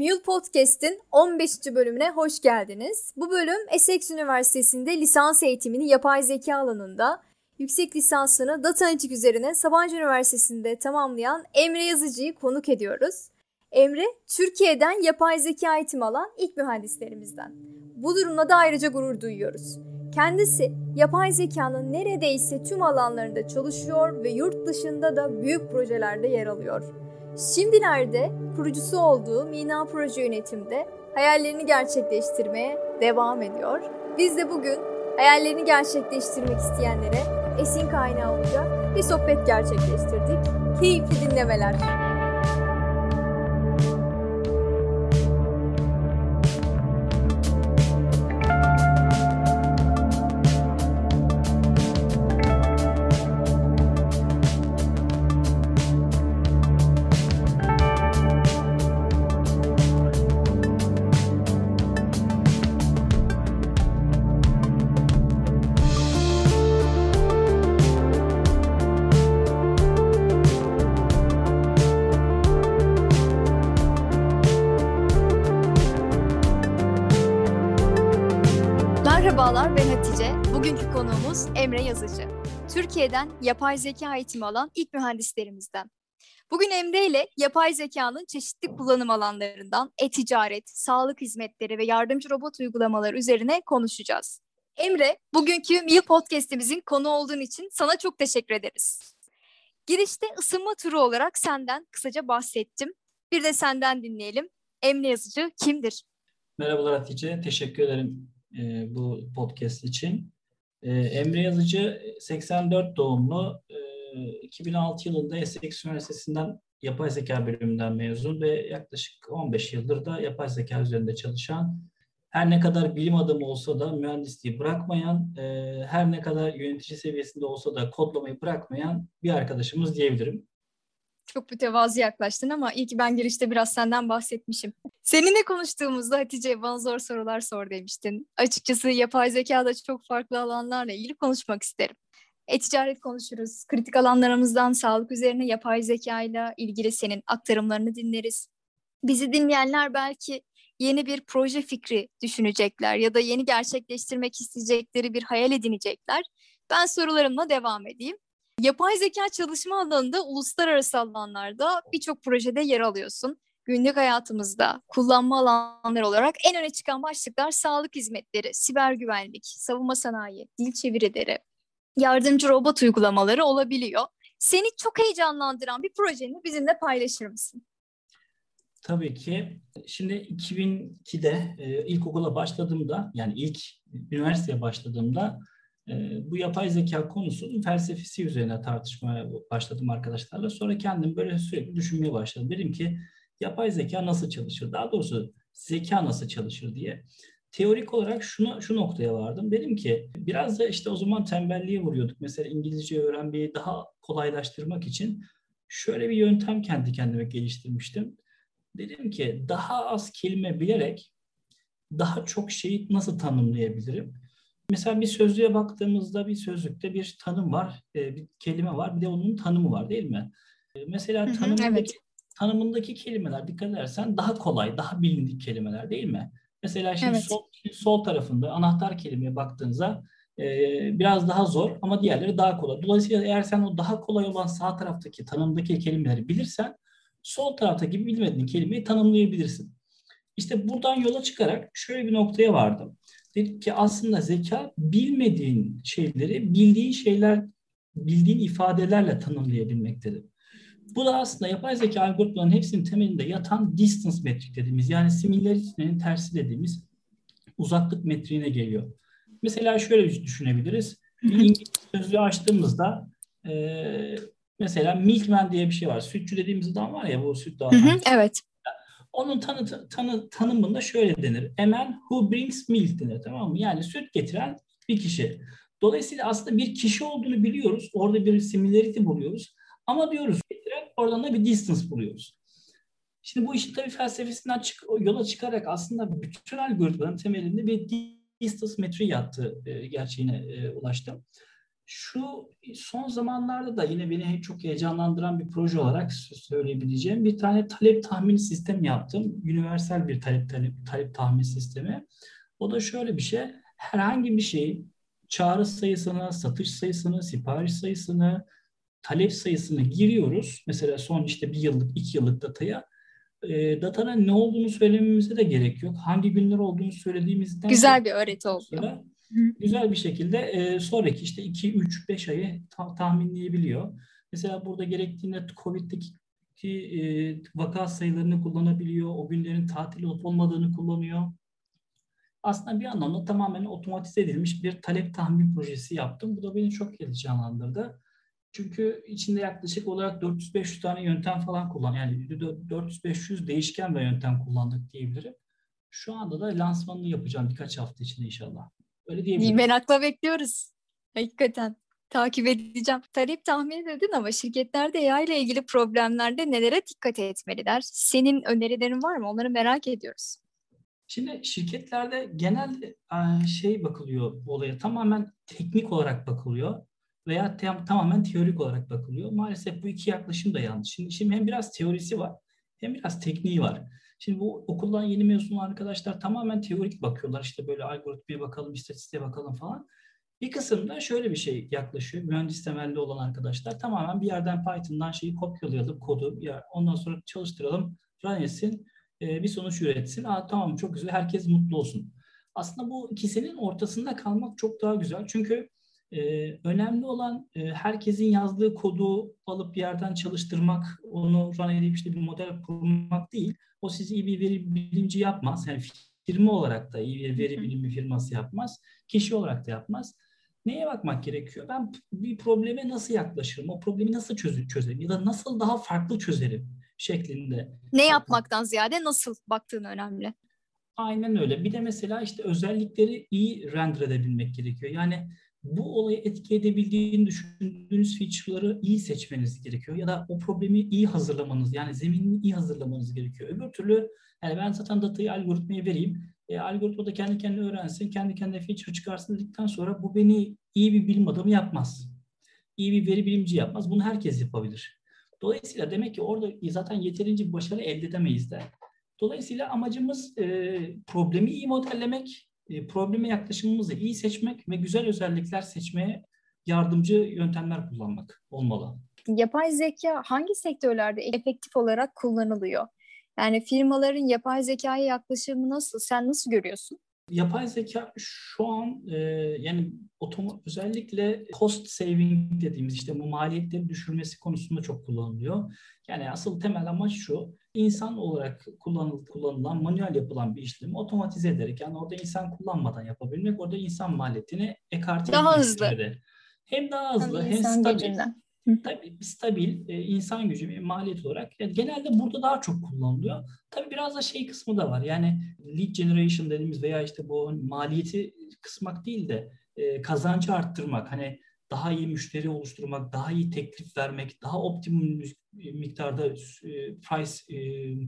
Mule Podcast'in 15. bölümüne hoş geldiniz. Bu bölüm Essex Üniversitesi'nde lisans eğitimini yapay zeka alanında, yüksek lisansını data analitik üzerine Sabancı Üniversitesi'nde tamamlayan Emre Yazıcı'yı konuk ediyoruz. Emre, Türkiye'den yapay zeka eğitimi alan ilk mühendislerimizden. Bu durumla da ayrıca gurur duyuyoruz. Kendisi yapay zekanın neredeyse tüm alanlarında çalışıyor ve yurt dışında da büyük projelerde yer alıyor. Şimdilerde kurucusu olduğu Mina Proje Yönetim'de hayallerini gerçekleştirmeye devam ediyor. Biz de bugün hayallerini gerçekleştirmek isteyenlere esin kaynağı olacak bir sohbet gerçekleştirdik. Keyifli dinlemeler. Merhabalar ben Hatice. Bugünkü konuğumuz Emre Yazıcı. Türkiye'den yapay zeka eğitimi alan ilk mühendislerimizden. Bugün Emre ile yapay zekanın çeşitli kullanım alanlarından e-ticaret, sağlık hizmetleri ve yardımcı robot uygulamaları üzerine konuşacağız. Emre, bugünkü Mil Podcast'imizin konu olduğun için sana çok teşekkür ederiz. Girişte ısınma turu olarak senden kısaca bahsettim. Bir de senden dinleyelim. Emre Yazıcı kimdir? Merhabalar Hatice, teşekkür ederim e, bu podcast için. E, Emre Yazıcı 84 doğumlu. E, 2006 yılında Essex Üniversitesi'nden yapay zeka bölümünden mezun ve yaklaşık 15 yıldır da yapay zeka üzerinde çalışan, her ne kadar bilim adamı olsa da mühendisliği bırakmayan, e, her ne kadar yönetici seviyesinde olsa da kodlamayı bırakmayan bir arkadaşımız diyebilirim. Çok mütevazı yaklaştın ama iyi ki ben girişte biraz senden bahsetmişim. Seninle konuştuğumuzda Hatice bana zor sorular sor demiştin. Açıkçası yapay zekada çok farklı alanlarla ilgili konuşmak isterim. E-ticaret konuşuruz. Kritik alanlarımızdan sağlık üzerine yapay zeka ile ilgili senin aktarımlarını dinleriz. Bizi dinleyenler belki yeni bir proje fikri düşünecekler ya da yeni gerçekleştirmek isteyecekleri bir hayal edinecekler. Ben sorularımla devam edeyim. Yapay zeka çalışma alanında uluslararası alanlarda birçok projede yer alıyorsun. Günlük hayatımızda kullanma alanları olarak en öne çıkan başlıklar sağlık hizmetleri, siber güvenlik, savunma sanayi, dil çevirileri, yardımcı robot uygulamaları olabiliyor. Seni çok heyecanlandıran bir projeni bizimle paylaşır mısın? Tabii ki. Şimdi 2002'de e, ilkokula başladığımda yani ilk üniversiteye başladığımda bu yapay zeka konusunun felsefesi üzerine tartışmaya başladım arkadaşlarla. Sonra kendim böyle sürekli düşünmeye başladım. Dedim ki yapay zeka nasıl çalışır? Daha doğrusu zeka nasıl çalışır diye. Teorik olarak şunu, şu noktaya vardım. Dedim ki biraz da işte o zaman tembelliğe vuruyorduk. Mesela İngilizce öğrenmeyi daha kolaylaştırmak için şöyle bir yöntem kendi kendime geliştirmiştim. Dedim ki daha az kelime bilerek daha çok şeyi nasıl tanımlayabilirim? Mesela bir sözlüğe baktığımızda bir sözlükte bir tanım var, e, bir kelime var, bir de onun tanımı var değil mi? E, mesela tanımındaki, evet. tanımındaki kelimeler dikkat edersen daha kolay, daha bilindik kelimeler değil mi? Mesela şimdi evet. sol, sol tarafında anahtar kelimeye baktığınızda e, biraz daha zor ama diğerleri daha kolay. Dolayısıyla eğer sen o daha kolay olan sağ taraftaki tanımdaki kelimeleri bilirsen sol taraftaki bilmediğin kelimeyi tanımlayabilirsin. İşte buradan yola çıkarak şöyle bir noktaya vardım dedik ki aslında zeka bilmediğin şeyleri bildiğin şeyler, bildiğin ifadelerle tanımlayabilmektedir. Bu da aslında yapay zeka algoritmalarının hepsinin temelinde yatan distance metrik dediğimiz yani similarity'nin tersi dediğimiz uzaklık metriğine geliyor. Mesela şöyle düşünebiliriz. Bir İngilizce sözlüğü açtığımızda e, mesela milkman diye bir şey var. Sütçü dediğimiz adam var ya bu süt dağıtan. evet. Onun tanı, tanı, tanımında şöyle denir. A man who brings milk denir tamam mı? Yani süt getiren bir kişi. Dolayısıyla aslında bir kişi olduğunu biliyoruz. Orada bir similarity buluyoruz. Ama diyoruz getiren oradan da bir distance buluyoruz. Şimdi bu işin tabii felsefesinden çık, yola çıkarak aslında bütün algoritmaların temelinde bir distance metriği yattı e, gerçeğine e, ulaştım. Şu son zamanlarda da yine beni çok heyecanlandıran bir proje olarak söyleyebileceğim bir tane talep tahmin sistemi yaptım. Universal bir talep, talep, talep tahmin sistemi. O da şöyle bir şey. Herhangi bir şeyi çağrı sayısını, satış sayısını, sipariş sayısını, talep sayısını giriyoruz. Mesela son işte bir yıllık, iki yıllık dataya. E, datanın ne olduğunu söylememize de gerek yok. Hangi günler olduğunu söylediğimizden Güzel bir öğreti oldu. Güzel bir şekilde e, sonraki işte 2, 3, 5 ayı ta- tahminleyebiliyor. Mesela burada gerektiğinde COVID'deki e, vaka sayılarını kullanabiliyor. O günlerin tatil olup olmadığını kullanıyor. Aslında bir anlamda tamamen otomatize edilmiş bir talep tahmin projesi yaptım. Bu da beni çok heyecanlandırdı. Çünkü içinde yaklaşık olarak 400-500 tane yöntem falan kullan. Yani 400-500 değişken ve yöntem kullandık diyebilirim. Şu anda da lansmanını yapacağım birkaç hafta içinde inşallah. Öyle diyebilirim. Merakla bekliyoruz. Hakikaten takip edeceğim. Talep tahmin dedin ama şirketler AI ile ilgili problemlerde nelere dikkat etmeliler? Senin önerilerin var mı? Onları merak ediyoruz. Şimdi şirketlerde genel şey bakılıyor olaya. Tamamen teknik olarak bakılıyor veya te- tamamen teorik olarak bakılıyor. Maalesef bu iki yaklaşım da yanlış. Şimdi, şimdi hem biraz teorisi var hem biraz tekniği var. Şimdi bu okuldan yeni mezun arkadaşlar tamamen teorik bakıyorlar. İşte böyle algoritmaya bakalım, istatistiğe bakalım falan. Bir kısımda şöyle bir şey yaklaşıyor. Mühendis temelli olan arkadaşlar tamamen bir yerden Python'dan şeyi kopyalayalım, kodu. Ya ondan sonra çalıştıralım, run etsin, bir sonuç üretsin. Aa, tamam çok güzel, herkes mutlu olsun. Aslında bu ikisinin ortasında kalmak çok daha güzel. Çünkü e, önemli olan e, herkesin yazdığı kodu alıp bir yerden çalıştırmak, onu run edip işte bir model kurmak değil. O sizi iyi bir veri bilimci yapmaz. Yani firma olarak da iyi bir veri bilimi firması yapmaz. Kişi olarak da yapmaz. Neye bakmak gerekiyor? Ben bir probleme nasıl yaklaşırım? O problemi nasıl çözü çözerim? Ya da nasıl daha farklı çözerim şeklinde. Ne yapmaktan ziyade nasıl baktığın önemli. Aynen öyle. Bir de mesela işte özellikleri iyi render edebilmek gerekiyor. Yani bu olayı etki edebildiğini düşündüğünüz feature'ları iyi seçmeniz gerekiyor. Ya da o problemi iyi hazırlamanız, yani zeminini iyi hazırlamanız gerekiyor. Öbür türlü yani ben zaten datayı algoritmaya vereyim. E, algoritma da kendi kendine öğrensin, kendi kendine feature çıkarsın dedikten sonra bu beni iyi bir bilim adamı yapmaz. İyi bir veri bilimci yapmaz. Bunu herkes yapabilir. Dolayısıyla demek ki orada zaten yeterince başarı elde edemeyiz de. Dolayısıyla amacımız e, problemi iyi modellemek, e, probleme yaklaşımımızı iyi seçmek ve güzel özellikler seçmeye yardımcı yöntemler kullanmak olmalı. Yapay zeka hangi sektörlerde efektif olarak kullanılıyor? Yani firmaların yapay zekaya yaklaşımı nasıl? Sen nasıl görüyorsun? Yapay zeka şu an e, yani otoma, özellikle cost saving dediğimiz işte bu maliyetleri düşürmesi konusunda çok kullanılıyor. Yani asıl temel amaç şu insan olarak kullanıl, kullanılan manuel yapılan bir işlemi otomatize ederek yani orada insan kullanmadan yapabilmek orada insan maliyetini ekarte Daha hızlı. Hem daha hızlı hem, hem stabil. Gücünden. Tabii stabil e, insan gücü bir maliyet olarak yani genelde burada daha çok kullanılıyor. Tabii biraz da şey kısmı da var. Yani lead generation dediğimiz veya işte bu maliyeti kısmak değil de e, kazancı arttırmak. Hani daha iyi müşteri oluşturmak, daha iyi teklif vermek, daha optimum miktarda e, price e,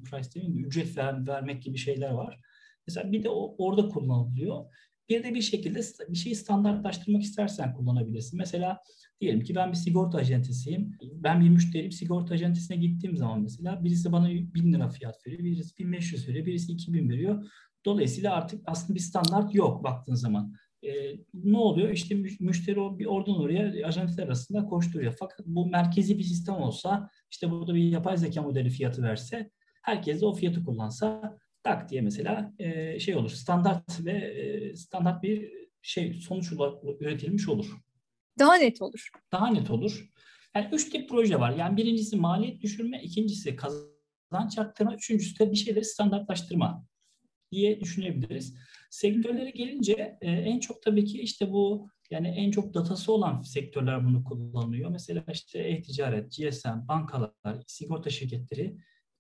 price değil mi? ücret ver, vermek gibi şeyler var. Mesela bir de orada kullanılıyor. Bir de bir şekilde bir şeyi standartlaştırmak istersen kullanabilirsin. Mesela diyelim ki ben bir sigorta acentisiyim. Ben bir müşteriyim. Sigorta acentisine gittiğim zaman mesela birisi bana 1000 lira fiyat veriyor, birisi 1500 veriyor, birisi 2000 veriyor. Dolayısıyla artık aslında bir standart yok baktığın zaman. Ee, ne oluyor? İşte müşteri o bir oradan oraya ajantalar arasında koşturuyor. Fakat bu merkezi bir sistem olsa, işte burada bir yapay zeka modeli fiyatı verse, herkes de o fiyatı kullansa tak diye mesela e, şey olur. Standart ve e, standart bir şey sonuç üretilmiş olur. Daha net olur. Daha net olur. Yani üç tip proje var. Yani birincisi maliyet düşürme, ikincisi kazanç arttırma, üçüncüsü de bir şeyleri standartlaştırma diye düşünebiliriz. Sektörlere gelince e, en çok tabii ki işte bu yani en çok datası olan sektörler bunu kullanıyor. Mesela işte e-ticaret, GSM, bankalar, sigorta şirketleri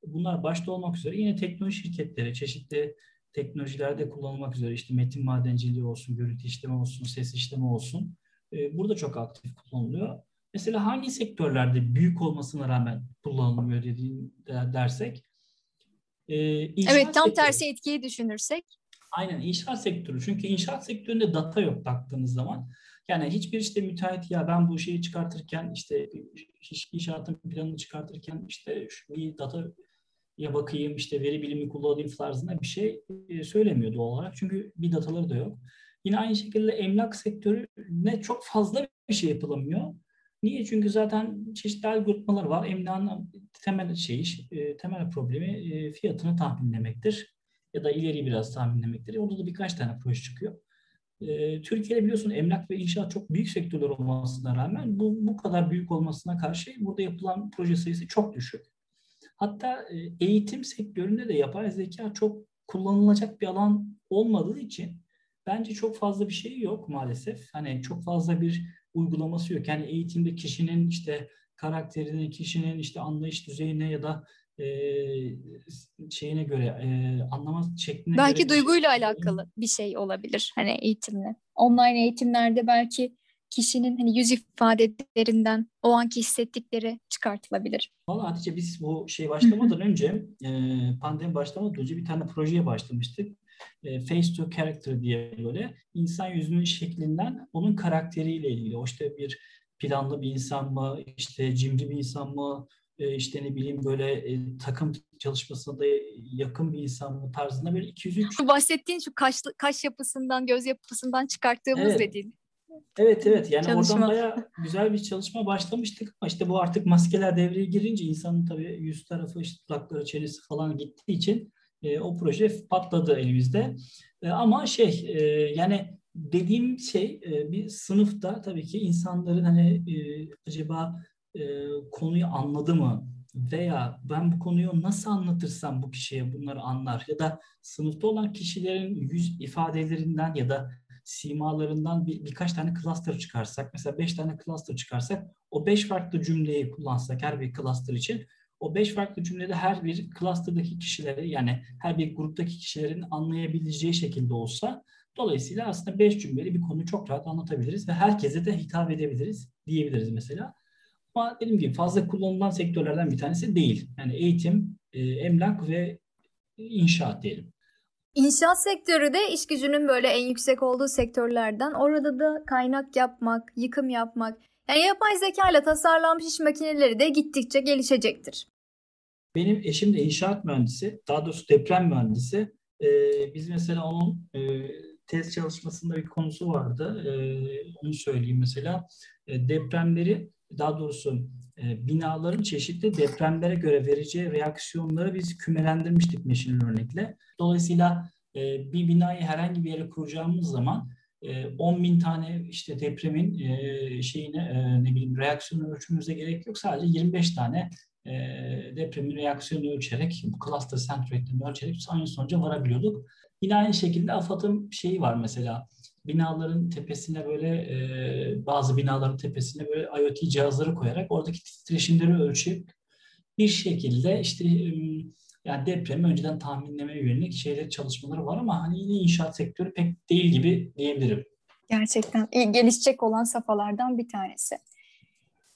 bunlar başta olmak üzere yine teknoloji şirketleri çeşitli teknolojilerde kullanılmak üzere işte metin madenciliği olsun, görüntü işleme olsun, ses işleme olsun. E, burada çok aktif kullanılıyor. Mesela hangi sektörlerde büyük olmasına rağmen kullanılmıyor dediğin dersek? E, evet tam sektörü. tersi etkiyi düşünürsek. Aynen inşaat sektörü. Çünkü inşaat sektöründe data yok baktığınız zaman. Yani hiçbir işte müteahhit ya ben bu şeyi çıkartırken işte inşaatın planını çıkartırken işte bir data ya bakayım işte veri bilimi kullanayım tarzında bir şey e, söylemiyor doğal olarak. Çünkü bir dataları da yok. Yine aynı şekilde emlak sektörü ne çok fazla bir şey yapılamıyor. Niye? Çünkü zaten çeşitli algoritmalar var. Emlakın temel şeyi, e, temel problemi e, fiyatını tahminlemektir. Ya da ileri biraz tahminlemektir. Orada da birkaç tane proje çıkıyor. Türkiye'de biliyorsun emlak ve inşaat çok büyük sektörler olmasına rağmen bu, bu kadar büyük olmasına karşı burada yapılan proje sayısı çok düşük. Hatta e, eğitim sektöründe de yapay zeka çok kullanılacak bir alan olmadığı için bence çok fazla bir şey yok maalesef. Hani çok fazla bir uygulaması yok. Yani eğitimde kişinin işte karakterine, kişinin işte anlayış düzeyine ya da e, şeyine göre e, anlama şekline belki göre duyguyla şey, alakalı bir şey olabilir hani eğitimle. Online eğitimlerde belki kişinin hani yüz ifadelerinden o anki hissettikleri çıkartılabilir. Valla Hatice biz bu şey başlamadan önce e, pandemi başlamadan önce bir tane projeye başlamıştık. E, face to character diye böyle insan yüzünün şeklinden onun karakteriyle ilgili. O işte bir planlı bir insan mı, işte cimri bir insan mı, e, işte ne bileyim böyle e, takım çalışmasına da yakın bir insan mı tarzında böyle 200-300. Bahsettiğin şu kaş, kaş yapısından, göz yapısından çıkarttığımız evet. dediğin. Evet evet yani çalışma. oradan baya güzel bir çalışma başlamıştık ama işte bu artık maskeler devreye girince insanın tabii yüz tarafı işte kulakları çenesi falan gittiği için e, o proje patladı elimizde. E, ama şey e, yani dediğim şey e, bir sınıfta tabii ki insanların hani e, acaba e, konuyu anladı mı veya ben bu konuyu nasıl anlatırsam bu kişiye bunları anlar ya da sınıfta olan kişilerin yüz ifadelerinden ya da simalarından bir, birkaç tane cluster çıkarsak, mesela beş tane cluster çıkarsak, o beş farklı cümleyi kullansak her bir cluster için, o beş farklı cümlede her bir cluster'daki kişileri yani her bir gruptaki kişilerin anlayabileceği şekilde olsa, dolayısıyla aslında beş cümleli bir konuyu çok rahat anlatabiliriz ve herkese de hitap edebiliriz diyebiliriz mesela. Ama dediğim gibi fazla kullanılan sektörlerden bir tanesi değil. Yani eğitim, e, emlak ve inşaat diyelim. İnşaat sektörü de iş gücünün böyle en yüksek olduğu sektörlerden. Orada da kaynak yapmak, yıkım yapmak. Yani yapay zeka ile tasarlanmış iş makineleri de gittikçe gelişecektir. Benim eşim de inşaat mühendisi, daha doğrusu deprem mühendisi. Ee, biz mesela onun e, tez çalışmasında bir konusu vardı. Ee, onu söyleyeyim mesela. E, depremleri, daha doğrusu e, binaların çeşitli depremlere göre vereceği reaksiyonları biz kümelendirmiştik machine learning'le. Dolayısıyla e, bir binayı herhangi bir yere kuracağımız zaman 10 e, bin tane işte depremin şeyine ne bileyim reaksiyonu ölçmemize gerek yok. Sadece 25 tane depremin reaksiyonu ölçerek, bu cluster centroid'ini ölçerek aynı sonuca varabiliyorduk. Yine aynı şekilde AFAD'ın şeyi var mesela binaların tepesine böyle e, bazı binaların tepesine böyle IoT cihazları koyarak oradaki titreşimleri ölçüp bir şekilde işte e, yani depremi önceden tahminlemeye yönelik şeyler çalışmaları var ama hani yine inşaat sektörü pek değil gibi diyebilirim. Gerçekten gelişecek olan safhalardan bir tanesi.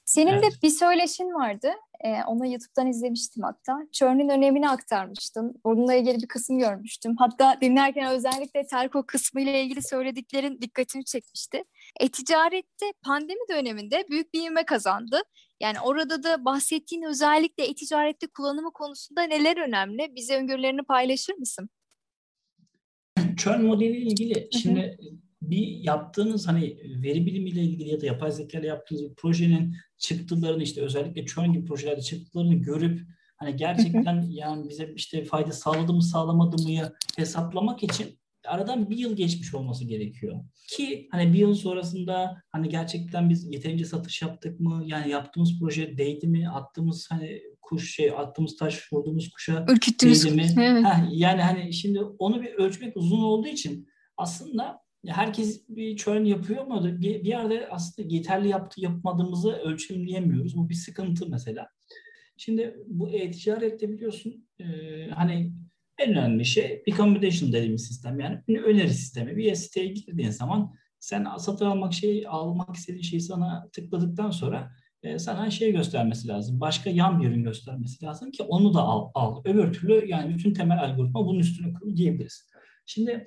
Senin evet. de bir söyleşin vardı. Ee, onu YouTube'dan izlemiştim hatta. Churn'ün önemini aktarmıştın. Onunla ilgili bir kısım görmüştüm. Hatta dinlerken özellikle telko kısmı ile ilgili söylediklerin dikkatimi çekmişti. E-ticarette pandemi döneminde büyük bir ivme kazandı. Yani orada da bahsettiğin özellikle e-ticarette kullanımı konusunda neler önemli? Bize öngörülerini paylaşır mısın? Churn modeliyle ilgili şimdi bir yaptığınız hani veri bilimiyle ilgili ya da yapay zeka ile yaptığınız bir projenin çıktılarını işte özellikle Churn gibi projelerde çıktılarını görüp hani gerçekten yani bize işte fayda sağladı mı sağlamadı mı hesaplamak için aradan bir yıl geçmiş olması gerekiyor. Ki hani bir yıl sonrasında hani gerçekten biz yeterince satış yaptık mı? Yani yaptığımız proje değdi mi? Attığımız hani kuş şey attığımız taş vurduğumuz kuşa Ürküttüğümüz değdi mi? Evet. Heh, yani hani şimdi onu bir ölçmek uzun olduğu için aslında herkes bir churn yapıyor ama bir, yerde aslında yeterli yaptı, yapmadığımızı ölçümleyemiyoruz. Bu bir sıkıntı mesela. Şimdi bu e-ticarette biliyorsun e, hani en önemli şey recommendation dediğimiz sistem yani bir öneri sistemi. Bir siteye girdiğin zaman sen satın almak şey almak istediğin şeyi sana tıkladıktan sonra e, sana şey göstermesi lazım. Başka yan bir ürün göstermesi lazım ki onu da al. al. Öbür türlü yani bütün temel algoritma bunun üstüne kurulu diyebiliriz. Şimdi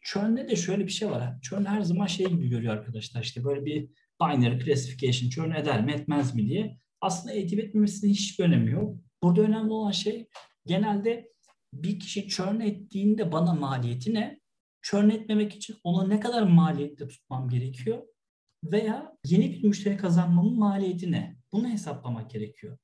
churn'de de şöyle bir şey var. Churn her zaman şey gibi görüyor arkadaşlar. İşte böyle bir binary classification churn eder mi etmez mi diye. Aslında eğitim etmemesinin hiçbir önemi yok. Burada önemli olan şey genelde bir kişi churn ettiğinde bana maliyeti ne? Churn etmemek için ona ne kadar maliyette tutmam gerekiyor? Veya yeni bir müşteri kazanmamın maliyeti ne? Bunu hesaplamak gerekiyor.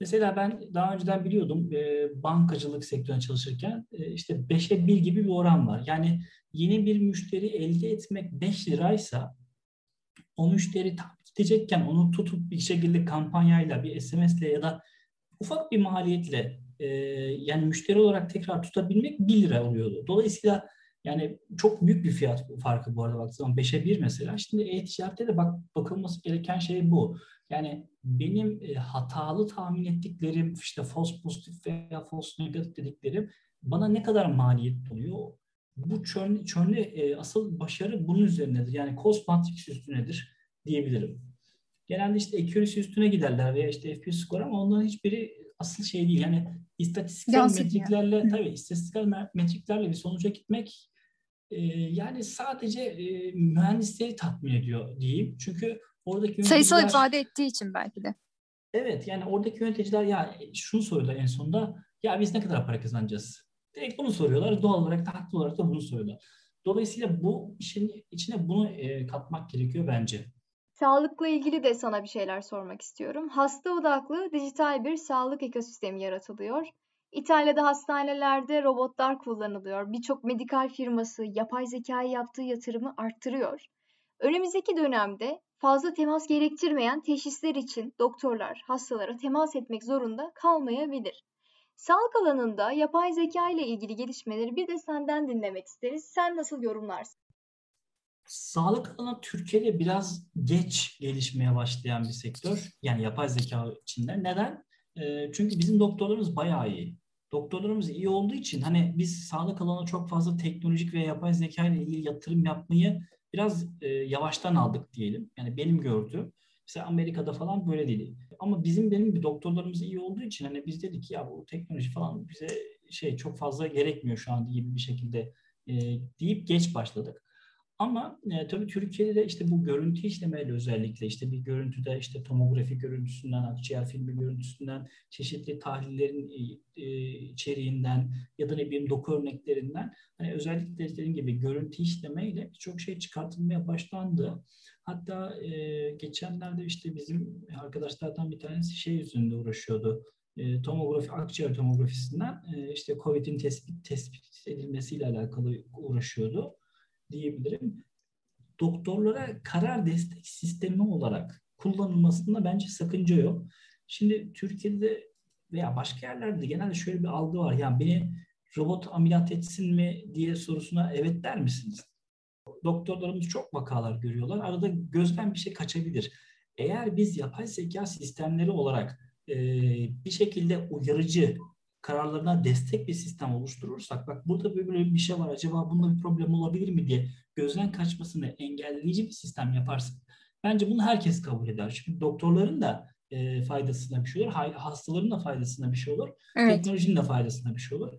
Mesela ben daha önceden biliyordum e, bankacılık sektöründe çalışırken e, işte 5'e 1 gibi bir oran var. Yani yeni bir müşteri elde etmek 5 liraysa o müşteri tam gidecekken onu tutup bir şekilde kampanyayla, bir SMS'le ya da ufak bir maliyetle e, yani müşteri olarak tekrar tutabilmek 1 lira oluyordu. Dolayısıyla yani çok büyük bir fiyat farkı bu arada baktığı zaman 5'e 1 mesela. Şimdi e-ticarette de bak, bakılması gereken şey bu. Yani benim e, hatalı tahmin ettiklerim işte false pozitif veya false negatif dediklerim bana ne kadar maliyet oluyor? Bu çön, çönle e, asıl başarı bunun üzerindedir. Yani cost matrix üstünedir diyebilirim. Genelde işte accuracy üstüne giderler veya işte FPS skor ama onların hiçbiri asıl şey değil. Yani istatistiksel Yansıtmıyor. metriklerle tabii istatistiksel metriklerle bir sonuca gitmek e, yani sadece e, mühendisleri tatmin ediyor diyeyim. Çünkü oradaki Sayısal ifade ettiği için belki de. Evet yani oradaki yöneticiler ya şunu soruyorlar en sonunda ya biz ne kadar para kazanacağız? Direkt bunu soruyorlar. Doğal olarak da haklı olarak da bunu soruyorlar. Dolayısıyla bu işin içine bunu e, katmak gerekiyor bence. Sağlıkla ilgili de sana bir şeyler sormak istiyorum. Hasta odaklı dijital bir sağlık ekosistemi yaratılıyor. İtalya'da hastanelerde robotlar kullanılıyor. Birçok medikal firması yapay zekaya yaptığı yatırımı arttırıyor. Önümüzdeki dönemde fazla temas gerektirmeyen teşhisler için doktorlar hastalara temas etmek zorunda kalmayabilir. Sağlık alanında yapay zeka ile ilgili gelişmeleri bir de senden dinlemek isteriz. Sen nasıl yorumlarsın? Sağlık alanı Türkiye'de biraz geç gelişmeye başlayan bir sektör. Yani yapay zeka içinde. Neden? E, çünkü bizim doktorlarımız bayağı iyi. Doktorlarımız iyi olduğu için hani biz sağlık alanına çok fazla teknolojik ve yapay zeka ile ilgili yatırım yapmayı biraz e, yavaştan aldık diyelim. Yani benim gördüğüm. Mesela Amerika'da falan böyle değil. Ama bizim benim bir doktorlarımız iyi olduğu için hani biz dedik ya bu teknoloji falan bize şey çok fazla gerekmiyor şu anda gibi bir şekilde e, deyip geç başladık. Ama e, tabii Türkiye'de de işte bu görüntü işlemeyle özellikle işte bir görüntüde işte tomografi görüntüsünden, akciğer filmi görüntüsünden, çeşitli tahlillerin e, içeriğinden ya da ne bileyim doku örneklerinden hani özellikle dediğim gibi görüntü işlemeyle birçok şey çıkartılmaya başlandı. Hatta e, geçenlerde işte bizim arkadaşlardan bir tanesi şey üzerinde uğraşıyordu. E, tomografi, akciğer tomografisinden e, işte COVID'in tespit, tespit edilmesiyle alakalı uğraşıyordu diyebilirim. Doktorlara karar destek sistemi olarak kullanılmasında bence sakınca yok. Şimdi Türkiye'de veya başka yerlerde genelde şöyle bir algı var. Yani beni robot ameliyat etsin mi diye sorusuna evet der misiniz? Doktorlarımız çok vakalar görüyorlar. Arada gözden bir şey kaçabilir. Eğer biz yapay zeka sistemleri olarak e, bir şekilde uyarıcı kararlarına destek bir sistem oluşturursak bak burada böyle bir şey var acaba bunda bir problem olabilir mi diye gözden kaçmasını engelleyici bir sistem yaparsak bence bunu herkes kabul eder. Çünkü doktorların da e, faydasına bir şey olur, hastaların da faydasına bir şey olur, Evet. teknolojinin de faydasına bir şey olur.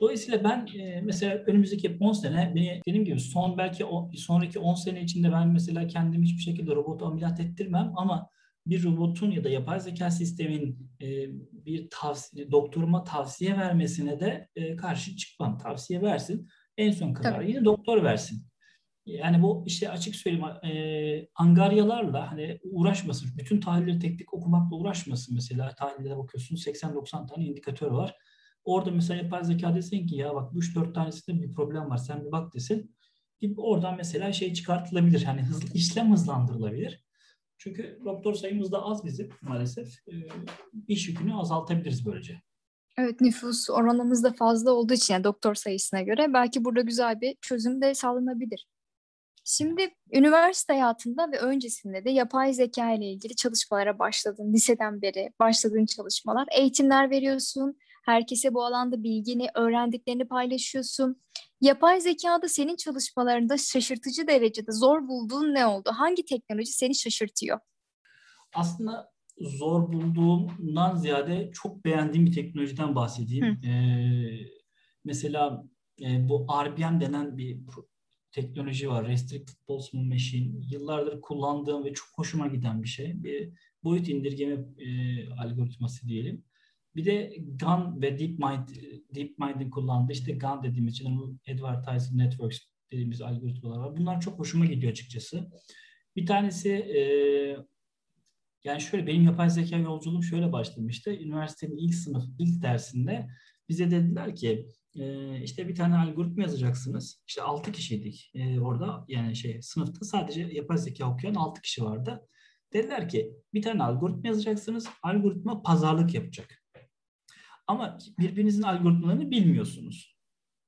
Dolayısıyla ben e, mesela önümüzdeki 10 sene beni dediğim gibi son belki o, sonraki 10 sene içinde ben mesela kendimi hiçbir şekilde robot ameliyat ettirmem ama bir robotun ya da yapay zeka sistemin e, bir tavsiye, doktoruma tavsiye vermesine de e, karşı çıkmam. Tavsiye versin. En son kararı Tabii. yine doktor versin. Yani bu işte açık söyleyeyim e, angaryalarla hani uğraşmasın. Bütün tahlilleri tek tek okumakla uğraşmasın. Mesela tahlillere bakıyorsun 80-90 tane indikatör var. Orada mesela yapay zeka desin ki ya bak bu 3-4 tanesinde bir problem var sen bir bak desin. Bir oradan mesela şey çıkartılabilir. Hani hızlı, işlem hızlandırılabilir. Çünkü doktor sayımız da az bizim maalesef. E, iş yükünü azaltabiliriz böylece. Evet nüfus oranımız da fazla olduğu için yani doktor sayısına göre belki burada güzel bir çözüm de sağlanabilir. Şimdi üniversite hayatında ve öncesinde de yapay zeka ile ilgili çalışmalara başladın. Liseden beri başladığın çalışmalar. Eğitimler veriyorsun. Herkese bu alanda bilgini, öğrendiklerini paylaşıyorsun. Yapay zekada senin çalışmalarında şaşırtıcı derecede zor bulduğun ne oldu? Hangi teknoloji seni şaşırtıyor? Aslında zor bulduğumdan ziyade çok beğendiğim bir teknolojiden bahsedeyim. Ee, mesela e, bu RBM denen bir teknoloji var. Restricted Boltzmann Machine. Yıllardır kullandığım ve çok hoşuma giden bir şey. Bir boyut indirgeme e, algoritması diyelim. Bir de GAN ve DeepMind, DeepMind'in kullandığı işte GAN dediğimiz General Advertising Networks dediğimiz algoritmalar var. Bunlar çok hoşuma gidiyor açıkçası. Bir tanesi e, yani şöyle benim yapay zeka yolculuğum şöyle başlamıştı. Üniversitenin ilk sınıf, ilk dersinde bize dediler ki e, işte bir tane algoritma yazacaksınız. İşte 6 kişiydik e, orada yani şey sınıfta sadece yapay zeka okuyan 6 kişi vardı. Dediler ki bir tane algoritma yazacaksınız. Algoritma pazarlık yapacak. Ama birbirinizin algoritmalarını bilmiyorsunuz.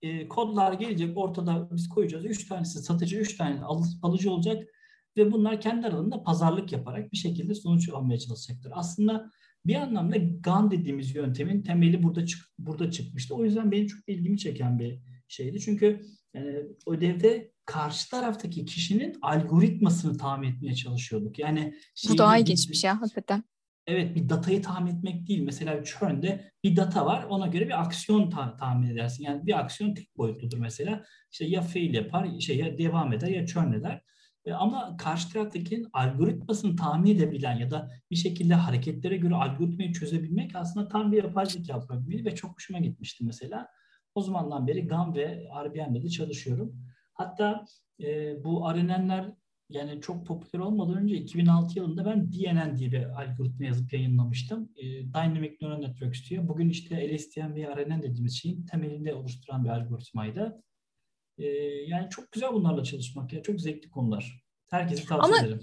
E, kodlar gelecek ortada biz koyacağız. Üç tanesi satıcı, üç tane alıcı olacak ve bunlar kendi aralarında pazarlık yaparak bir şekilde sonuç almaya çalışacaktır. Aslında bir anlamda GAN dediğimiz yöntemin temeli burada çık burada çıkmıştı. O yüzden benim çok ilgimi çeken bir şeydi. Çünkü e, ödevde karşı taraftaki kişinin algoritmasını tahmin etmeye çalışıyorduk. Yani bu daha ilginçmiş ya hakikaten. Evet bir datayı tahmin etmek değil. Mesela churn'de bir data var ona göre bir aksiyon ta- tahmin edersin. Yani bir aksiyon tek boyutludur mesela. İşte ya fail yapar, şey ya devam eder ya churn eder. E, ama karşı taraftakinin algoritmasını tahmin edebilen ya da bir şekilde hareketlere göre algoritmayı çözebilmek aslında tam bir yapay zeka problemiydi ve çok hoşuma gitmişti mesela. O zamandan beri GAN ve RBM'de de çalışıyorum. Hatta e, bu RNN'ler yani çok popüler olmadan önce 2006 yılında ben DNN diye bir algoritma yazıp yayınlamıştım. E, Dynamic Neural Networks diyor. Bugün işte LSTM ve RNN dediğimiz şeyin temelinde oluşturan bir algoritmaydı. E, yani çok güzel bunlarla çalışmak ya. Çok zevkli konular. Herkese tavsiye Ama ederim.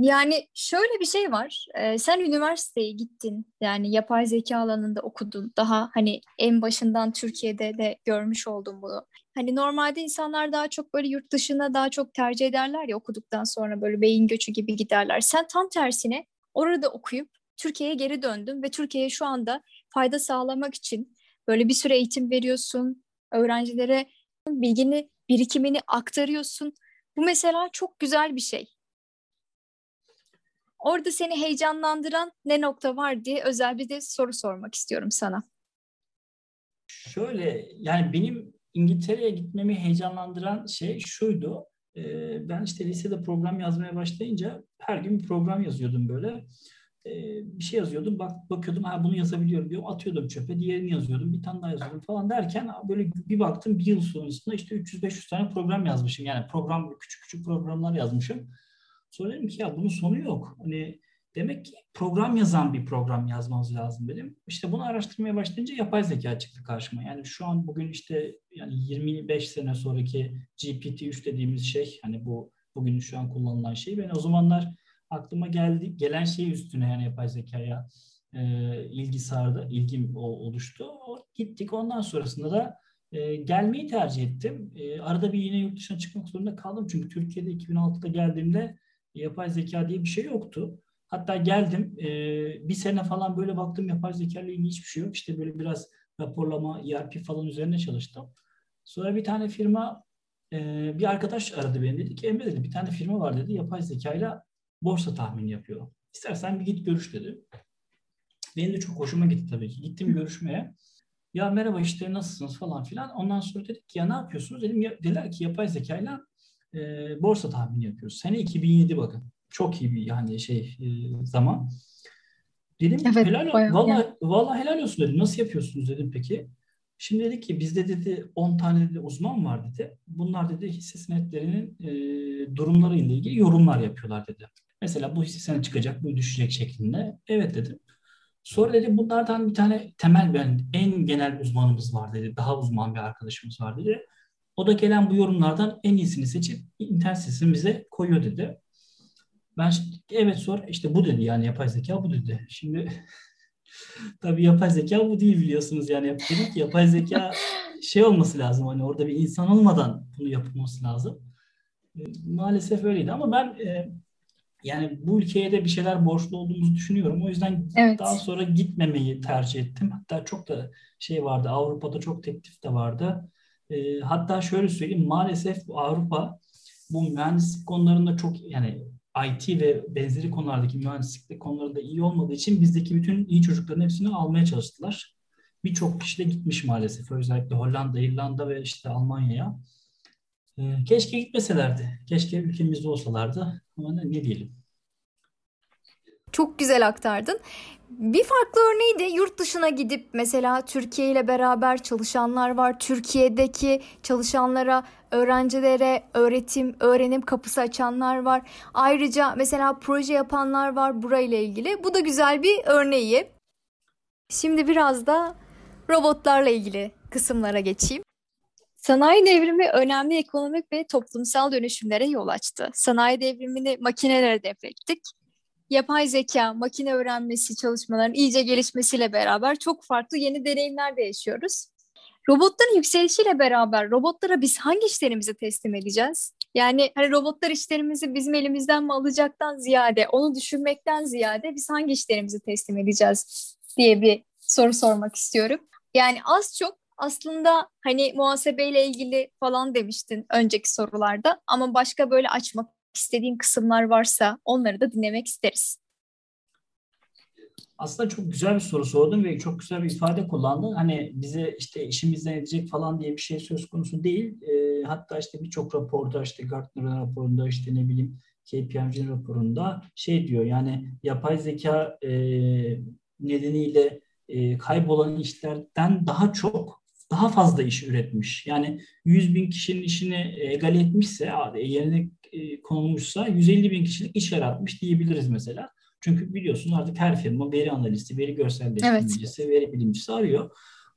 Yani şöyle bir şey var. Ee, sen üniversiteye gittin. Yani yapay zeka alanında okudun. Daha hani en başından Türkiye'de de görmüş oldum bunu. Hani normalde insanlar daha çok böyle yurt dışına daha çok tercih ederler ya okuduktan sonra böyle beyin göçü gibi giderler. Sen tam tersine orada okuyup Türkiye'ye geri döndün ve Türkiye'ye şu anda fayda sağlamak için böyle bir süre eğitim veriyorsun. Öğrencilere bilgini, birikimini aktarıyorsun. Bu mesela çok güzel bir şey. Orada seni heyecanlandıran ne nokta var diye özel bir de soru sormak istiyorum sana. Şöyle yani benim İngiltere'ye gitmemi heyecanlandıran şey şuydu. ben işte lisede program yazmaya başlayınca her gün bir program yazıyordum böyle. bir şey yazıyordum, bak bakıyordum ha bunu yazabiliyorum diyor, atıyordum çöpe, diğerini yazıyordum, bir tane daha yazıyordum falan derken böyle bir baktım bir yıl sonrasında işte 300-500 tane program yazmışım. Yani program küçük küçük programlar yazmışım. Sonra dedim ki ya bunun sonu yok. Hani demek ki program yazan bir program yazmamız lazım dedim. İşte bunu araştırmaya başlayınca yapay zeka çıktı karşıma. Yani şu an bugün işte yani 25 sene sonraki GPT-3 dediğimiz şey hani bu bugün şu an kullanılan şey. Ben o zamanlar aklıma geldi gelen şey üstüne yani yapay zekaya e, ilgi sardı, ilgim oluştu. O, gittik ondan sonrasında da e, gelmeyi tercih ettim. E, arada bir yine yurt dışına çıkmak zorunda kaldım. Çünkü Türkiye'de 2006'da geldiğimde yapay zeka diye bir şey yoktu. Hatta geldim e, bir sene falan böyle baktım yapay zeka ile ilgili hiçbir şey yok. İşte böyle biraz raporlama, ERP falan üzerine çalıştım. Sonra bir tane firma e, bir arkadaş aradı beni dedi ki Emre dedi bir tane firma var dedi yapay zeka ile borsa tahmini yapıyor. İstersen bir git görüş dedi. Benim de çok hoşuma gitti tabii ki. Gittim görüşmeye. Ya merhaba işte nasılsınız falan filan. Ondan sonra dedik ki ya ne yapıyorsunuz? Dedim ya, dediler ki yapay zekayla e, borsa tahmini yapıyoruz. Sene 2007 bakın. Çok iyi bir yani şey e, zaman. Dedim evet, helal valla valla helal olsun dedim. Nasıl yapıyorsunuz dedim peki. Şimdi dedi ki bizde dedi 10 tane dedi uzman var dedi. Bunlar dedi hisse senetlerinin e, durumları ile ilgili yorumlar yapıyorlar dedi. Mesela bu hisse senet çıkacak, bu düşecek şeklinde. Evet dedim. Sonra dedi bunlardan bir tane temel ben en genel uzmanımız var dedi. Daha uzman bir arkadaşımız var dedi. O da gelen bu yorumlardan en iyisini seçip internet sitesini bize koyuyor dedi. Ben evet sor işte bu dedi yani yapay zeka bu dedi. Şimdi tabii yapay zeka bu değil biliyorsunuz yani dedim ki yapay zeka şey olması lazım hani orada bir insan olmadan bunu yapılması lazım. E, maalesef öyleydi ama ben e, yani bu ülkeye de bir şeyler borçlu olduğumuzu düşünüyorum. O yüzden evet. daha sonra gitmemeyi tercih ettim. Hatta çok da şey vardı Avrupa'da çok teklif de vardı. E, hatta şöyle söyleyeyim maalesef Avrupa bu mühendislik konularında çok yani IT ve benzeri konulardaki mühendislik konularında iyi olmadığı için bizdeki bütün iyi çocukların hepsini almaya çalıştılar. Birçok kişi de gitmiş maalesef. Özellikle Hollanda, İrlanda ve işte Almanya'ya. Ee, keşke gitmeselerdi. Keşke ülkemizde olsalardı. Ama ne, ne diyelim. Çok güzel aktardın. Bir farklı örneği de yurt dışına gidip mesela Türkiye ile beraber çalışanlar var. Türkiye'deki çalışanlara, öğrencilere öğretim, öğrenim kapısı açanlar var. Ayrıca mesela proje yapanlar var burayla ilgili. Bu da güzel bir örneği. Şimdi biraz da robotlarla ilgili kısımlara geçeyim. Sanayi devrimi önemli ekonomik ve toplumsal dönüşümlere yol açtı. Sanayi devrimini makinelere defettik yapay zeka, makine öğrenmesi çalışmalarının iyice gelişmesiyle beraber çok farklı yeni deneyimler de yaşıyoruz. Robotların yükselişiyle beraber robotlara biz hangi işlerimizi teslim edeceğiz? Yani hani robotlar işlerimizi bizim elimizden mi alacaktan ziyade, onu düşünmekten ziyade biz hangi işlerimizi teslim edeceğiz diye bir soru sormak istiyorum. Yani az çok aslında hani muhasebeyle ilgili falan demiştin önceki sorularda ama başka böyle açmak istediğin kısımlar varsa onları da dinlemek isteriz. Aslında çok güzel bir soru sordun ve çok güzel bir ifade kullandın. Hani bize işte işimizden edecek falan diye bir şey söz konusu değil. E, hatta işte birçok raporda işte Gartner'ın raporunda işte ne bileyim KPMG'nin raporunda şey diyor yani yapay zeka e, nedeniyle e, kaybolan işlerden daha çok daha fazla iş üretmiş. Yani 100 bin kişinin işini egal etmişse yerine e, konulmuşsa 150 bin kişilik iş yaratmış diyebiliriz mesela. Çünkü biliyorsunuz artık her firma veri analisti, veri görselleştirmecisi, evet. veri bilimcisi arıyor.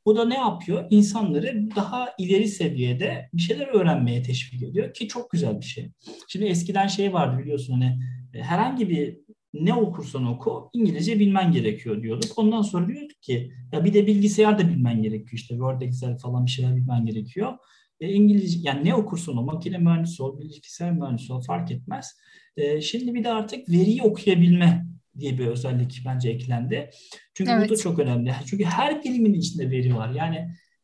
Bu da ne yapıyor? İnsanları daha ileri seviyede bir şeyler öğrenmeye teşvik ediyor ki çok güzel bir şey. Şimdi eskiden şey vardı biliyorsun hani e, herhangi bir ne okursan oku İngilizce bilmen gerekiyor diyorduk. Ondan sonra diyorduk ki ya bir de bilgisayar da bilmen gerekiyor işte Word, Excel falan bir şeyler bilmen gerekiyor. E, İngilizce yani ne okursun o makine mühendisi ol, bilgisayar mühendisi ol fark etmez. E, şimdi bir de artık veriyi okuyabilme diye bir özellik bence eklendi. Çünkü evet. bu da çok önemli. Çünkü her bilimin içinde veri var. Yani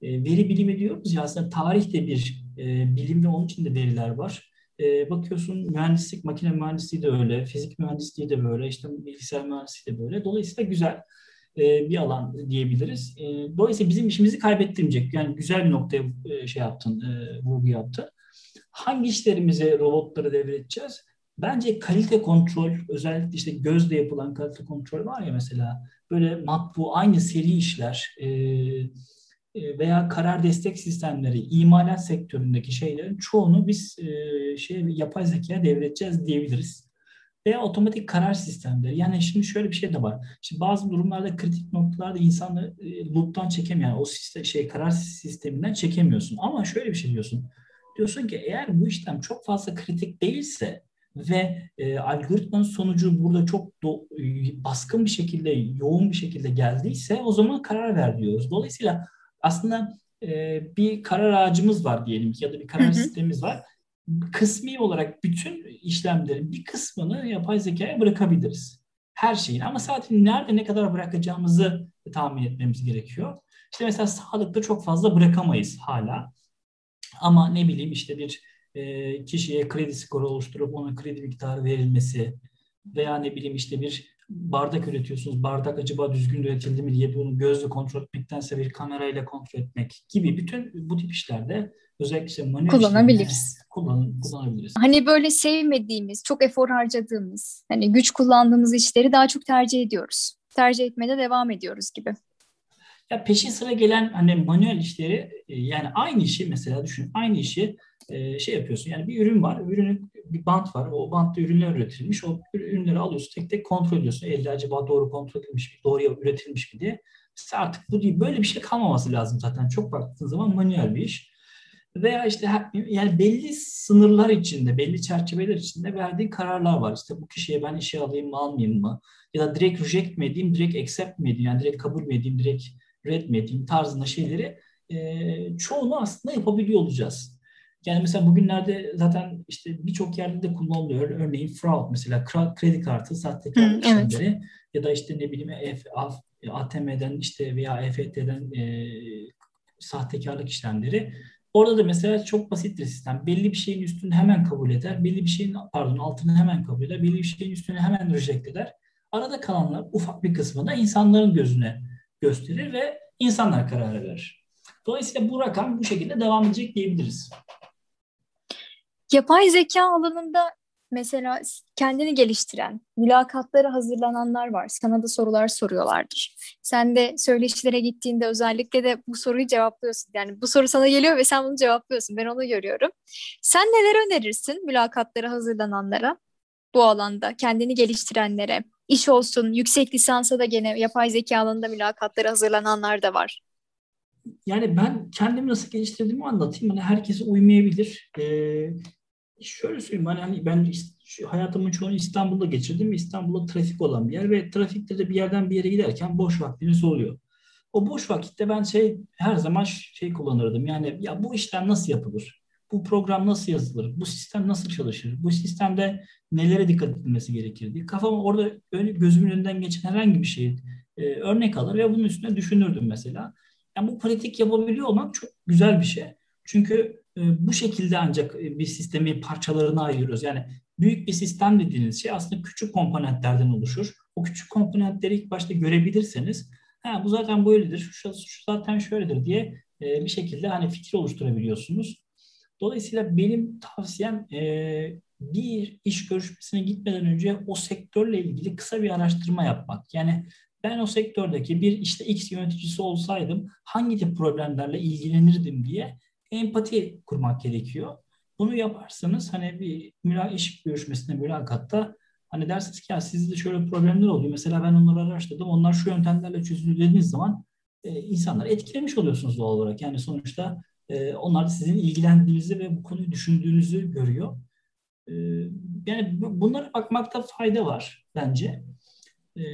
e, veri bilimi diyoruz ya aslında tarih de bir e, bilim ve onun içinde veriler var. E, bakıyorsun mühendislik, makine mühendisliği de öyle, fizik mühendisliği de böyle, işte bilgisayar mühendisliği de böyle. Dolayısıyla güzel e, bir alan diyebiliriz. E, dolayısıyla bizim işimizi kaybettirmeyecek. Yani güzel bir noktaya e, şey yaptın, vurgu yaptın. Hangi işlerimize robotları devredeceğiz? Bence kalite kontrol, özellikle işte gözle yapılan kalite kontrol var ya mesela, böyle matbu, aynı seri işler veya karar destek sistemleri, imalat sektöründeki şeylerin çoğunu biz şey yapay zekaya devredeceğiz diyebiliriz veya otomatik karar sistemleri. Yani şimdi şöyle bir şey de var. Şimdi bazı durumlarda kritik noktalarda insanı e, loop'tan çekemiyor. Yani o sistem, şey karar sisteminden çekemiyorsun. Ama şöyle bir şey diyorsun. Diyorsun ki eğer bu işlem çok fazla kritik değilse ve e, algoritmanın sonucu burada çok do, e, baskın bir şekilde, yoğun bir şekilde geldiyse o zaman karar ver diyoruz. Dolayısıyla aslında e, bir karar ağacımız var diyelim ya da bir karar hı hı. sistemimiz var kısmi olarak bütün işlemlerin bir kısmını yapay zekaya bırakabiliriz. Her şeyin ama sadece nerede ne kadar bırakacağımızı tahmin etmemiz gerekiyor. İşte mesela sağlıkta çok fazla bırakamayız hala. Ama ne bileyim işte bir e, kişiye kredi skoru oluşturup ona kredi miktarı verilmesi veya ne bileyim işte bir bardak üretiyorsunuz. Bardak acaba düzgün üretildi mi diye bunu gözle kontrol etmektense bir kamerayla kontrol etmek gibi bütün bu tip işlerde özellikle işte manuel kullanabiliriz. Kullan, kullanabiliriz. Hani böyle sevmediğimiz, çok efor harcadığımız, hani güç kullandığımız işleri daha çok tercih ediyoruz. Tercih etmede devam ediyoruz gibi. Ya peşin sıra gelen hani manuel işleri e, yani aynı işi mesela düşün aynı işi e, şey yapıyorsun. Yani bir ürün var. Ürünün bir bant var. O bantta ürünler üretilmiş. O ürünleri alıyorsun tek tek kontrol ediyorsun. Elde acaba doğru kontrol edilmiş mi? Doğru üretilmiş mi diye. Mesela artık bu değil. Böyle bir şey kalmaması lazım zaten. Çok baktığın zaman manuel bir iş. Veya işte yani belli sınırlar içinde, belli çerçeveler içinde verdiğin kararlar var. İşte bu kişiye ben işe alayım mı almayayım mı? Ya da direkt reject mi edeyim, direkt accept mi edeyim? Yani direkt kabul mü edeyim, direkt red mi edeyim tarzında şeyleri e, çoğunu aslında yapabiliyor olacağız. Yani mesela bugünlerde zaten işte birçok yerde de kullanılıyor. Örneğin fraud mesela kredi kartı sahtekar işlemleri evet. ya da işte ne bileyim ATM'den işte veya EFT'den e, sahtekarlık işlemleri. Orada da mesela çok basit bir sistem. Belli bir şeyin üstünü hemen kabul eder. Belli bir şeyin pardon altını hemen kabul eder. Belli bir şeyin üstünü hemen reject eder. Arada kalanlar ufak bir kısmı da insanların gözüne gösterir ve insanlar karar verir. Dolayısıyla bu rakam bu şekilde devam edecek diyebiliriz. Yapay zeka alanında mesela kendini geliştiren, mülakatlara hazırlananlar var. Sana da sorular soruyorlardır. Sen de söyleşilere gittiğinde özellikle de bu soruyu cevaplıyorsun. Yani bu soru sana geliyor ve sen bunu cevaplıyorsun. Ben onu görüyorum. Sen neler önerirsin mülakatlara hazırlananlara bu alanda, kendini geliştirenlere? İş olsun, yüksek lisansa da gene yapay zeka alanında mülakatlara hazırlananlar da var. Yani ben kendimi nasıl geliştirdiğimi anlatayım. Hani herkese uymayabilir. Ee, şöyle söyleyeyim hani, hani ben hayatımın çoğunu İstanbul'da geçirdim. İstanbul'da trafik olan bir yer ve trafikte de bir yerden bir yere giderken boş vaktiniz oluyor. O boş vakitte ben şey her zaman şey kullanırdım. Yani ya bu işlem nasıl yapılır? Bu program nasıl yazılır? Bu sistem nasıl çalışır? Bu sistemde nelere dikkat edilmesi gerekir diye. Kafam orada gözümün önünden geçen herhangi bir şey e, örnek alır ve bunun üstüne düşünürdüm mesela. Yani bu pratik yapabiliyor olmak çok güzel bir şey. Çünkü bu şekilde ancak e, bir sistemi parçalarına ayırıyoruz. Yani büyük bir sistem dediğiniz şey aslında küçük komponentlerden oluşur. O küçük komponentleri ilk başta görebilirseniz ha, bu zaten böyledir, şu, şu zaten şöyledir diye e, bir şekilde hani fikir oluşturabiliyorsunuz. Dolayısıyla benim tavsiyem e, bir iş görüşmesine gitmeden önce o sektörle ilgili kısa bir araştırma yapmak. Yani ben o sektördeki bir işte X yöneticisi olsaydım hangi tip problemlerle ilgilenirdim diye empati kurmak gerekiyor. Bunu yaparsanız hani bir müla iş görüşmesinde mülakatta hani dersiniz ki ya sizde şöyle problemler oluyor. Mesela ben onları araştırdım. Onlar şu yöntemlerle çözülüyor dediğiniz zaman e, insanları etkilemiş oluyorsunuz doğal olarak. Yani sonuçta e, onlar da sizin ilgilendiğinizi ve bu konuyu düşündüğünüzü görüyor. E, yani bunlara bakmakta fayda var bence. E,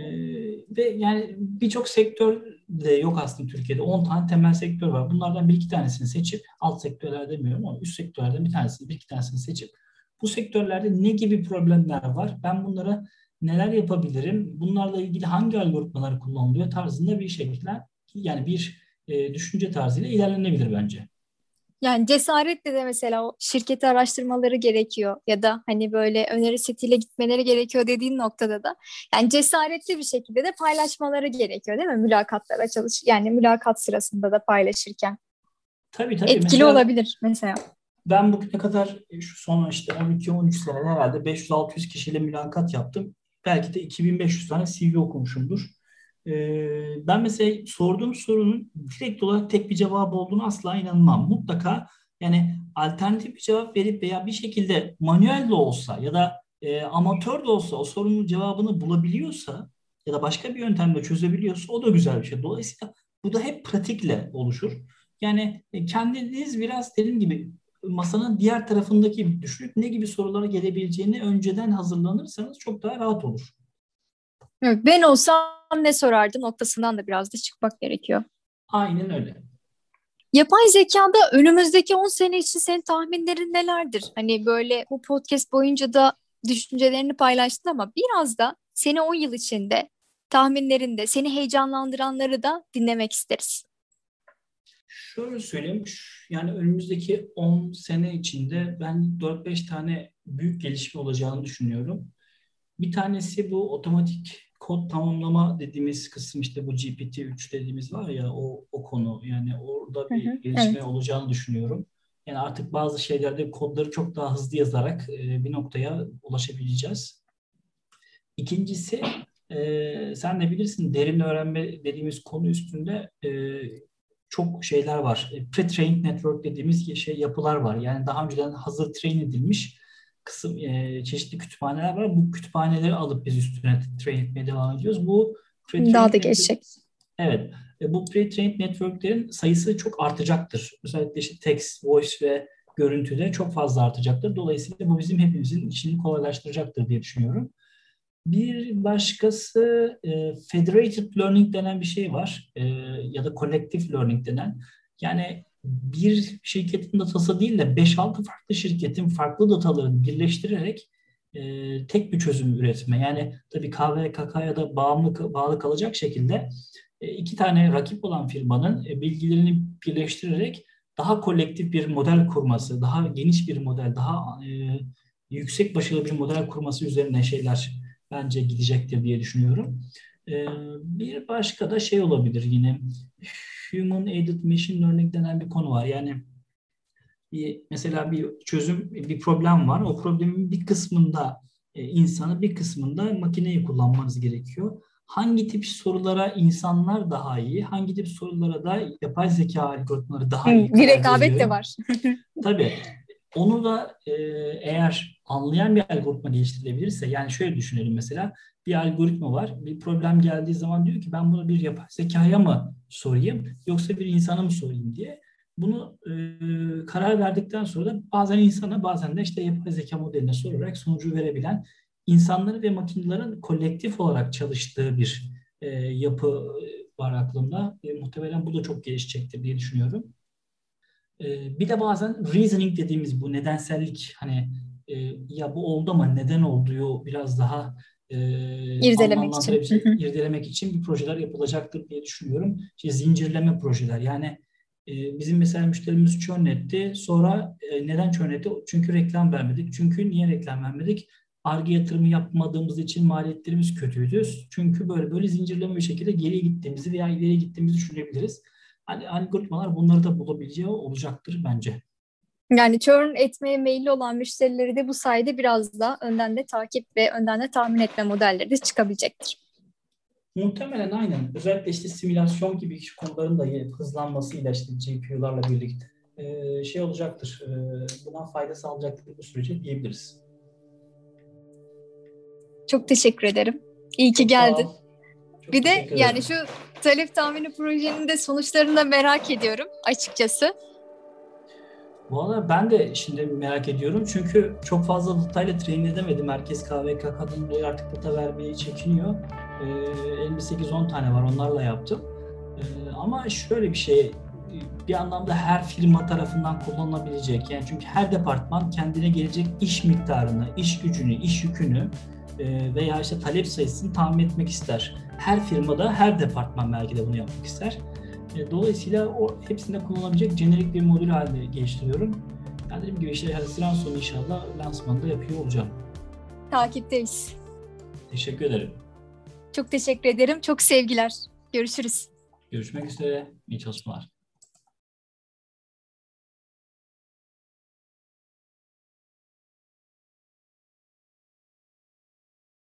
ve yani birçok sektör de yok aslında Türkiye'de. 10 tane temel sektör var. Bunlardan bir iki tanesini seçip, alt sektörler demiyorum ama üst sektörlerden bir tanesini, bir iki tanesini seçip bu sektörlerde ne gibi problemler var? Ben bunlara neler yapabilirim? Bunlarla ilgili hangi algoritmalar kullanılıyor tarzında bir şekilde yani bir e, düşünce tarzıyla ilerlenebilir bence. Yani cesaretle de mesela o şirketi araştırmaları gerekiyor ya da hani böyle öneri setiyle gitmeleri gerekiyor dediğin noktada da yani cesaretli bir şekilde de paylaşmaları gerekiyor değil mi mülakatlara çalış yani mülakat sırasında da paylaşırken. Tabii tabii. Etkili mesela, olabilir mesela. Ben bugüne kadar e, şu son işte 12-13 senede herhalde 500-600 kişiyle mülakat yaptım. Belki de 2500 tane CV okumuşumdur. Ee, ben mesela sorduğum sorunun direkt olarak tek bir cevap olduğunu asla inanmam. Mutlaka yani alternatif bir cevap verip veya bir şekilde manuel de olsa ya da e, amatör de olsa o sorunun cevabını bulabiliyorsa ya da başka bir yöntemle çözebiliyorsa o da güzel bir şey. Dolayısıyla bu da hep pratikle oluşur. Yani e, kendiniz biraz dediğim gibi masanın diğer tarafındaki düşünüp ne gibi sorulara gelebileceğini önceden hazırlanırsanız çok daha rahat olur. Evet, ben olsam ne sorardım noktasından da biraz da çıkmak gerekiyor. Aynen öyle. Yapay zekada önümüzdeki 10 sene için senin tahminlerin nelerdir? Hani böyle bu podcast boyunca da düşüncelerini paylaştın ama biraz da seni 10 yıl içinde tahminlerinde seni heyecanlandıranları da dinlemek isteriz. Şöyle söyleyeyim, yani önümüzdeki 10 sene içinde ben 4-5 tane büyük gelişme olacağını düşünüyorum. Bir tanesi bu otomatik kod tamamlama dediğimiz kısım işte bu GPT-3 dediğimiz var ya o, o konu yani orada bir hı hı, gelişme evet. olacağını düşünüyorum. Yani artık bazı şeylerde kodları çok daha hızlı yazarak e, bir noktaya ulaşabileceğiz. İkincisi e, sen de bilirsin derin öğrenme dediğimiz konu üstünde e, çok şeyler var. E, pre-trained network dediğimiz şey yapılar var. Yani daha önceden hazır train edilmiş kısım e, çeşitli kütüphaneler var. Bu kütüphaneleri alıp biz üstüne train etmeye devam ediyoruz. Bu daha da geçecek. Evet. E, bu pre-trained networklerin sayısı çok artacaktır. Özellikle işte text, voice ve görüntüde çok fazla artacaktır. Dolayısıyla bu bizim hepimizin işini kolaylaştıracaktır diye düşünüyorum. Bir başkası e, federated learning denen bir şey var e, ya da collective learning denen. Yani bir şirketin datası değil de 5-6 farklı şirketin farklı datalarını birleştirerek e, tek bir çözüm üretme. Yani tabii KVKK'ya da bağımlı, bağlı kalacak şekilde e, iki tane rakip olan firmanın e, bilgilerini birleştirerek daha kolektif bir model kurması, daha geniş bir model, daha e, yüksek başarılı bir model kurması üzerine şeyler bence gidecektir diye düşünüyorum. E, bir başka da şey olabilir yine Human Aided Machine Learning denen bir konu var. Yani bir mesela bir çözüm, bir problem var. O problemin bir kısmında e, insanı, bir kısmında makineyi kullanmanız gerekiyor. Hangi tip sorulara insanlar daha iyi, hangi tip sorulara da yapay zeka algoritmaları daha iyi? Bir rekabet de var. Tabii. Onu da e, eğer anlayan bir algoritma geliştirilebilirse, yani şöyle düşünelim mesela, bir algoritma var. Bir problem geldiği zaman diyor ki ben bunu bir yapay zekaya mı sorayım yoksa bir insana mı sorayım diye. Bunu e, karar verdikten sonra da bazen insana bazen de işte yapay zeka modeline sorarak sonucu verebilen insanları ve makinelerin kolektif olarak çalıştığı bir e, yapı var aklımda. E, muhtemelen bu da çok gelişecektir diye düşünüyorum. E, bir de bazen reasoning dediğimiz bu nedensellik hani e, ya bu oldu ama neden olduğu biraz daha e, irdelemek için. irdelemek için bir projeler yapılacaktır diye düşünüyorum. İşte zincirleme projeler yani e, bizim mesela müşterimiz churn etti. Sonra e, neden churn etti? Çünkü reklam vermedik. Çünkü niye reklam vermedik? Arge yatırımı yapmadığımız için maliyetlerimiz kötüydü. Çünkü böyle böyle zincirleme bir şekilde geriye gittiğimizi veya ileriye gittiğimizi düşünebiliriz. Hani algoritmalar bunları da bulabileceği olacaktır bence. Yani churn etmeye meyilli olan müşterileri de bu sayede biraz da önden de takip ve önden de tahmin etme modelleri de çıkabilecektir. Muhtemelen aynen. Özellikle işte simülasyon gibi konuların da hızlanmasıyla işte GPU'larla birlikte şey olacaktır. Buna fayda sağlayacaktır bu sürece diyebiliriz. Çok teşekkür ederim. İyi ki Çok geldin. Bir de yani şu talep tahmini projenin de sonuçlarını da merak ediyorum açıkçası. Valla ben de şimdi merak ediyorum çünkü çok fazla datayla train edemedim. Herkes KVK kadın artık data vermeyi çekiniyor. Ee, elimde 8-10 tane var onlarla yaptım. Ee, ama şöyle bir şey bir anlamda her firma tarafından kullanılabilecek. Yani çünkü her departman kendine gelecek iş miktarını, iş gücünü, iş yükünü e, veya işte talep sayısını tahmin etmek ister. Her firmada, her departman belki de bunu yapmak ister. Dolayısıyla o hepsinde kullanabilecek jenerik bir modül haline geliştiriyorum. Yani dediğim gibi işte Haziran sonu inşallah lansmanı yapıyor olacağım. Takipteyiz. Teşekkür ederim. Çok teşekkür ederim. Çok sevgiler. Görüşürüz. Görüşmek üzere. İyi çalışmalar.